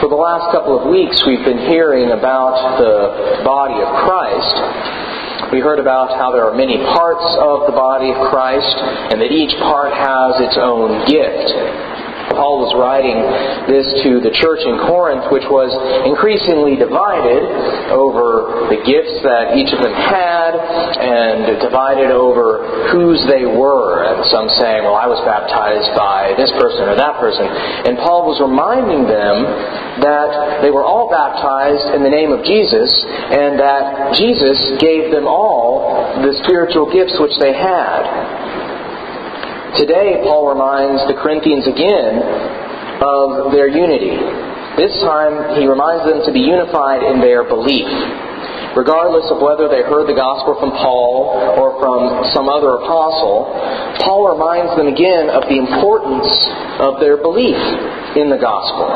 For the last couple of weeks, we've been hearing about the body of Christ. We heard about how there are many parts of the body of Christ and that each part has its own gift. Paul was writing this to the church in Corinth, which was increasingly divided over the gifts that each of them had and divided over whose they were. And some saying, well, I was baptized by this person or that person. And Paul was reminding them that they were all baptized in the name of Jesus and that Jesus gave them all the spiritual gifts which they had. Today, Paul reminds the Corinthians again of their unity. This time, he reminds them to be unified in their belief. Regardless of whether they heard the gospel from Paul or from some other apostle, Paul reminds them again of the importance of their belief in the gospel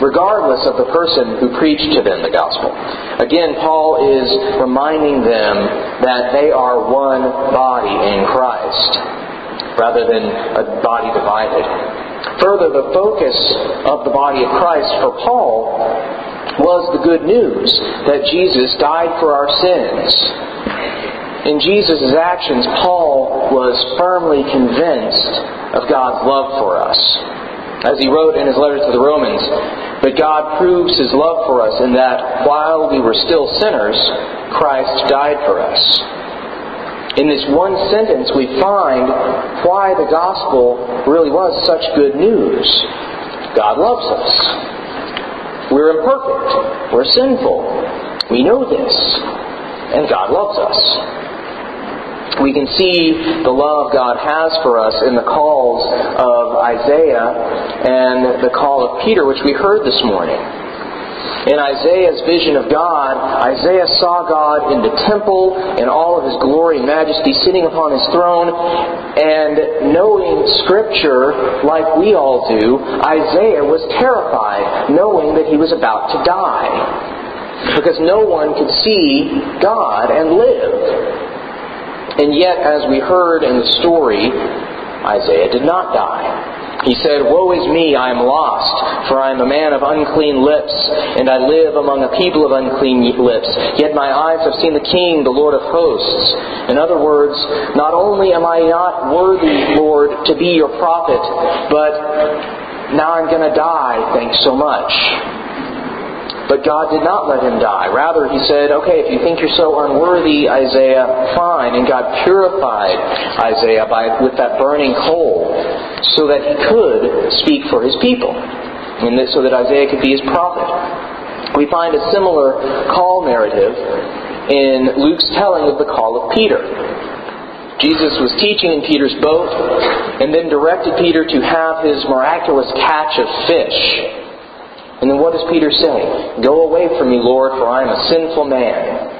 regardless of the person who preached to them the gospel. Again, Paul is reminding them that they are one body in Christ rather than a body divided. Further, the focus of the body of Christ for Paul was the good news that Jesus died for our sins. In Jesus' actions, Paul was firmly convinced of God's love for us. As he wrote in his letter to the Romans, but God proves his love for us in that while we were still sinners, Christ died for us. In this one sentence, we find why the gospel really was such good news. God loves us. We're imperfect. We're sinful. We know this. And God loves us. We can see the love God has for us in the calls of Isaiah and the call of Peter, which we heard this morning. In Isaiah's vision of God, Isaiah saw God in the temple in all of his glory and majesty, sitting upon his throne, and knowing Scripture like we all do, Isaiah was terrified, knowing that he was about to die. Because no one could see God and live. And yet, as we heard in the story, Isaiah did not die. He said, Woe is me, I am lost, for I am a man of unclean lips, and I live among a people of unclean lips. Yet my eyes have seen the King, the Lord of hosts. In other words, not only am I not worthy, Lord, to be your prophet, but now I'm going to die, thanks so much. But God did not let him die. Rather, he said, okay, if you think you're so unworthy, Isaiah, fine. And God purified Isaiah by, with that burning coal so that he could speak for his people, and so that Isaiah could be his prophet. We find a similar call narrative in Luke's telling of the call of Peter. Jesus was teaching in Peter's boat and then directed Peter to have his miraculous catch of fish. And then what does Peter say? Go away from me, Lord, for I am a sinful man.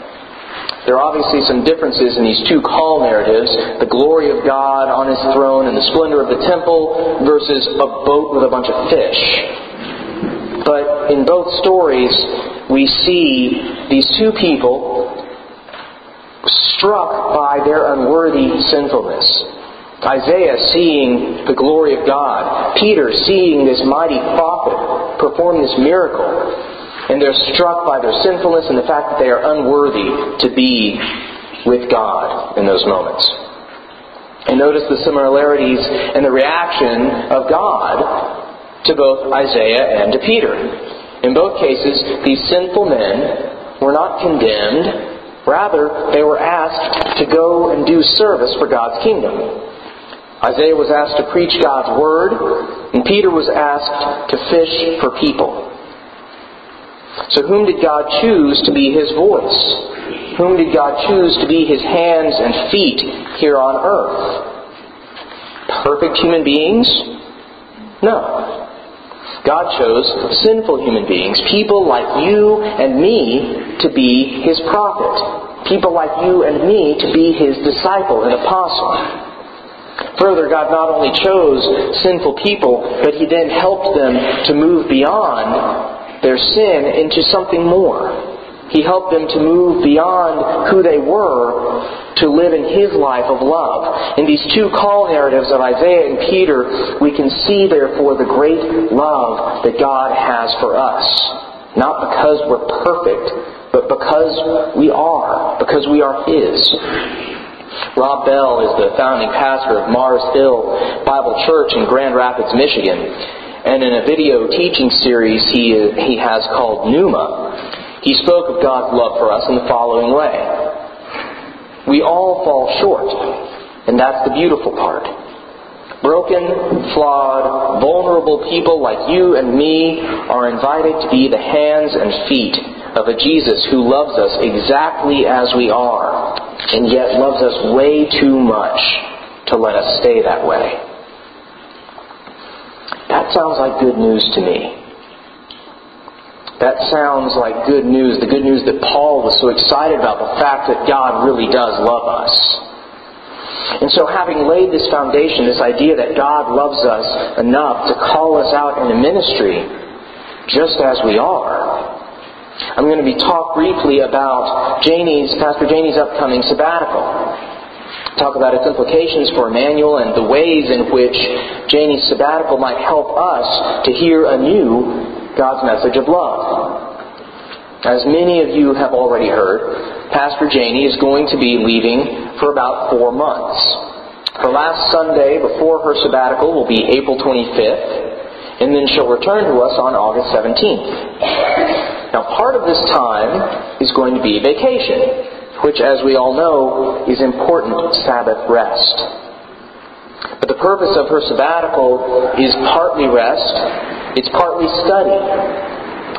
There are obviously some differences in these two call narratives the glory of God on his throne and the splendor of the temple versus a boat with a bunch of fish. But in both stories, we see these two people struck by their unworthy sinfulness. Isaiah seeing the glory of God, Peter seeing this mighty prophet perform this miracle, and they're struck by their sinfulness and the fact that they are unworthy to be with God in those moments. And notice the similarities and the reaction of God to both Isaiah and to Peter. In both cases, these sinful men were not condemned. Rather, they were asked to go and do service for God's kingdom. Isaiah was asked to preach God's word, and Peter was asked to fish for people. So whom did God choose to be his voice? Whom did God choose to be his hands and feet here on earth? Perfect human beings? No. God chose sinful human beings, people like you and me, to be his prophet. People like you and me to be his disciple and apostle. Further, God not only chose sinful people, but He then helped them to move beyond their sin into something more. He helped them to move beyond who they were to live in His life of love. In these two call narratives of Isaiah and Peter, we can see, therefore, the great love that God has for us. Not because we're perfect, but because we are, because we are His. Rob Bell is the founding pastor of Mars Hill Bible Church in Grand Rapids, Michigan. And in a video teaching series he, he has called Nooma, he spoke of God's love for us in the following way. We all fall short, and that's the beautiful part. Broken, flawed, vulnerable people like you and me are invited to be the hands and feet of a Jesus who loves us exactly as we are, and yet loves us way too much to let us stay that way. That sounds like good news to me. That sounds like good news, the good news that Paul was so excited about, the fact that God really does love us. And so, having laid this foundation, this idea that God loves us enough to call us out into ministry just as we are, I'm going to be talk briefly about Janie's, Pastor Janie's upcoming sabbatical. Talk about its implications for Emmanuel and the ways in which Janie's sabbatical might help us to hear anew God's message of love. As many of you have already heard, Pastor Janie is going to be leaving for about four months. Her last Sunday before her sabbatical will be April 25th, and then she'll return to us on August 17th. Now, part of this time is going to be vacation, which, as we all know, is important Sabbath rest. But the purpose of her sabbatical is partly rest, it's partly study,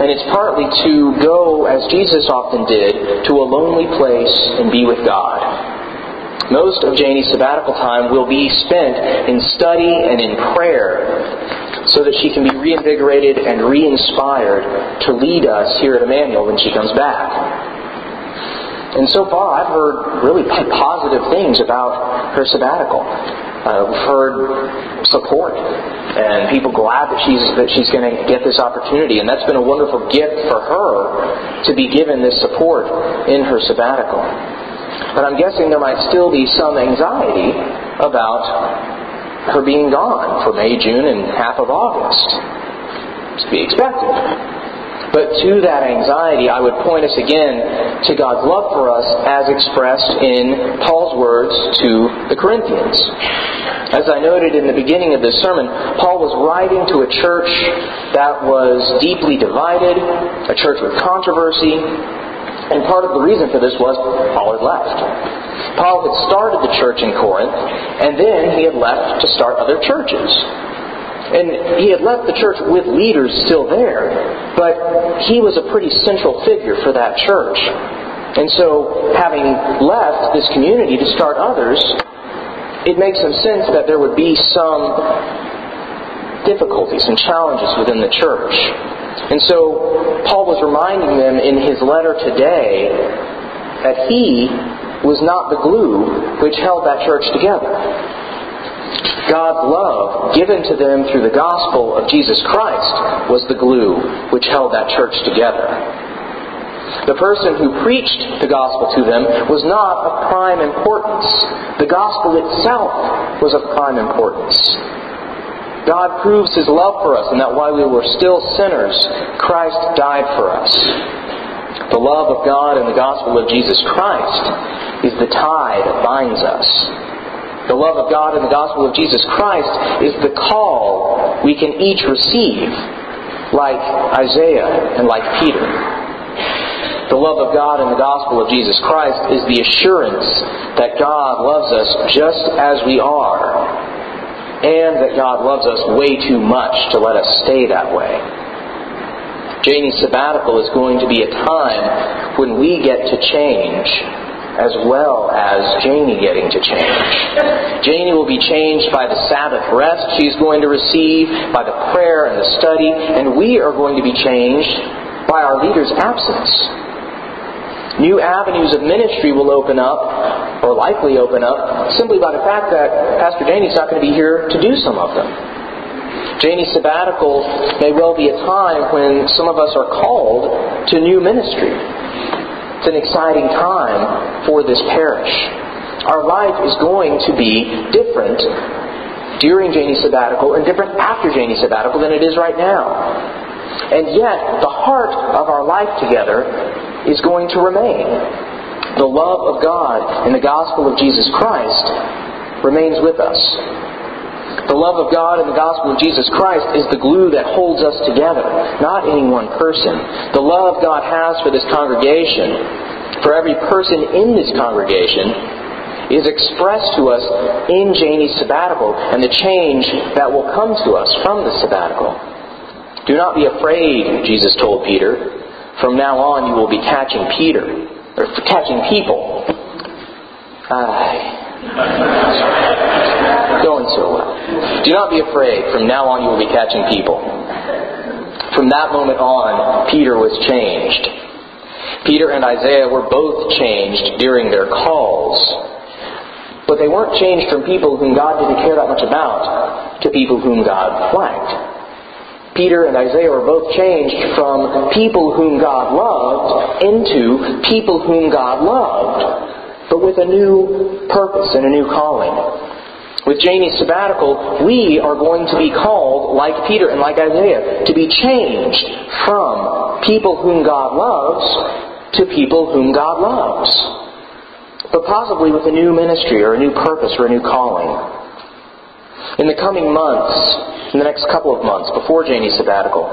and it's partly to go, as Jesus often did, to a lonely place and be with God. Most of Janie's sabbatical time will be spent in study and in prayer so that she can be reinvigorated and re-inspired to lead us here at Emmanuel when she comes back. And so far, I've heard really positive things about her sabbatical. We've heard support and people glad that she's that she's going to get this opportunity, and that's been a wonderful gift for her to be given this support in her sabbatical. But I'm guessing there might still be some anxiety about her being gone for May, June, and half of August. To be expected. But to that anxiety, I would point us again to God's love for us as expressed in Paul's words to the Corinthians. As I noted in the beginning of this sermon, Paul was writing to a church that was deeply divided, a church with controversy, and part of the reason for this was Paul had left. Paul had started the church in Corinth, and then he had left to start other churches. And he had left the church with leaders still there, but he was a pretty central figure for that church. And so, having left this community to start others, it makes some sense that there would be some difficulties and challenges within the church. And so Paul was reminding them in his letter today that he was not the glue which held that church together. God's love given to them through the gospel of Jesus Christ was the glue which held that church together. The person who preached the gospel to them was not of prime importance. The gospel itself was of prime importance. God proves His love for us, and that while we were still sinners, Christ died for us. The love of God and the gospel of Jesus Christ is the tie that binds us. The love of God and the gospel of Jesus Christ is the call we can each receive, like Isaiah and like Peter. The love of God and the gospel of Jesus Christ is the assurance that God loves us just as we are and that God loves us way too much to let us stay that way. Janie's sabbatical is going to be a time when we get to change as well as Janie getting to change. Janie will be changed by the Sabbath rest she's going to receive, by the prayer and the study, and we are going to be changed by our leader's absence. New avenues of ministry will open up, or likely open up, simply by the fact that Pastor Janie's not going to be here to do some of them. Janie's sabbatical may well be a time when some of us are called to new ministry. It's an exciting time for this parish. Our life is going to be different during Janie's sabbatical and different after Janie's sabbatical than it is right now. And yet, the heart of our life together is going to remain. The love of God and the gospel of Jesus Christ remains with us. The love of God and the gospel of Jesus Christ is the glue that holds us together, not any one person. The love God has for this congregation, for every person in this congregation, is expressed to us in Janie's sabbatical and the change that will come to us from the sabbatical. Do not be afraid, Jesus told Peter. From now on you will be catching Peter, or catching people. Going so well. Do not be afraid. From now on, you will be catching people. From that moment on, Peter was changed. Peter and Isaiah were both changed during their calls. But they weren't changed from people whom God didn't care that much about to people whom God liked. Peter and Isaiah were both changed from people whom God loved into people whom God loved, but with a new purpose and a new calling. With Janie's sabbatical, we are going to be called, like Peter and like Isaiah, to be changed from people whom God loves to people whom God loves. But possibly with a new ministry or a new purpose or a new calling. In the coming months, in the next couple of months before Janie's sabbatical,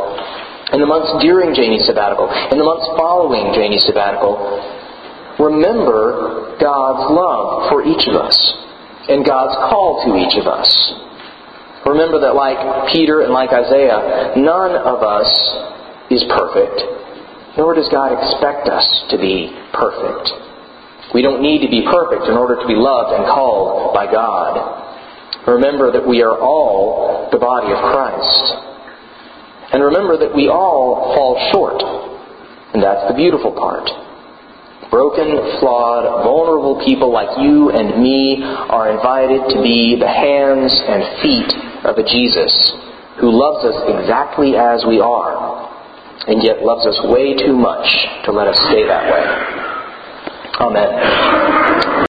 in the months during Janie's sabbatical, in the months following Janie's sabbatical, remember God's love for each of us and God's call to each of us. Remember that like Peter and like Isaiah, none of us is perfect, nor does God expect us to be perfect. We don't need to be perfect in order to be loved and called by God. Remember that we are all the body of Christ. And remember that we all fall short. And that's the beautiful part. Broken, flawed, vulnerable people like you and me are invited to be the hands and feet of a Jesus who loves us exactly as we are, and yet loves us way too much to let us stay that way. Amen.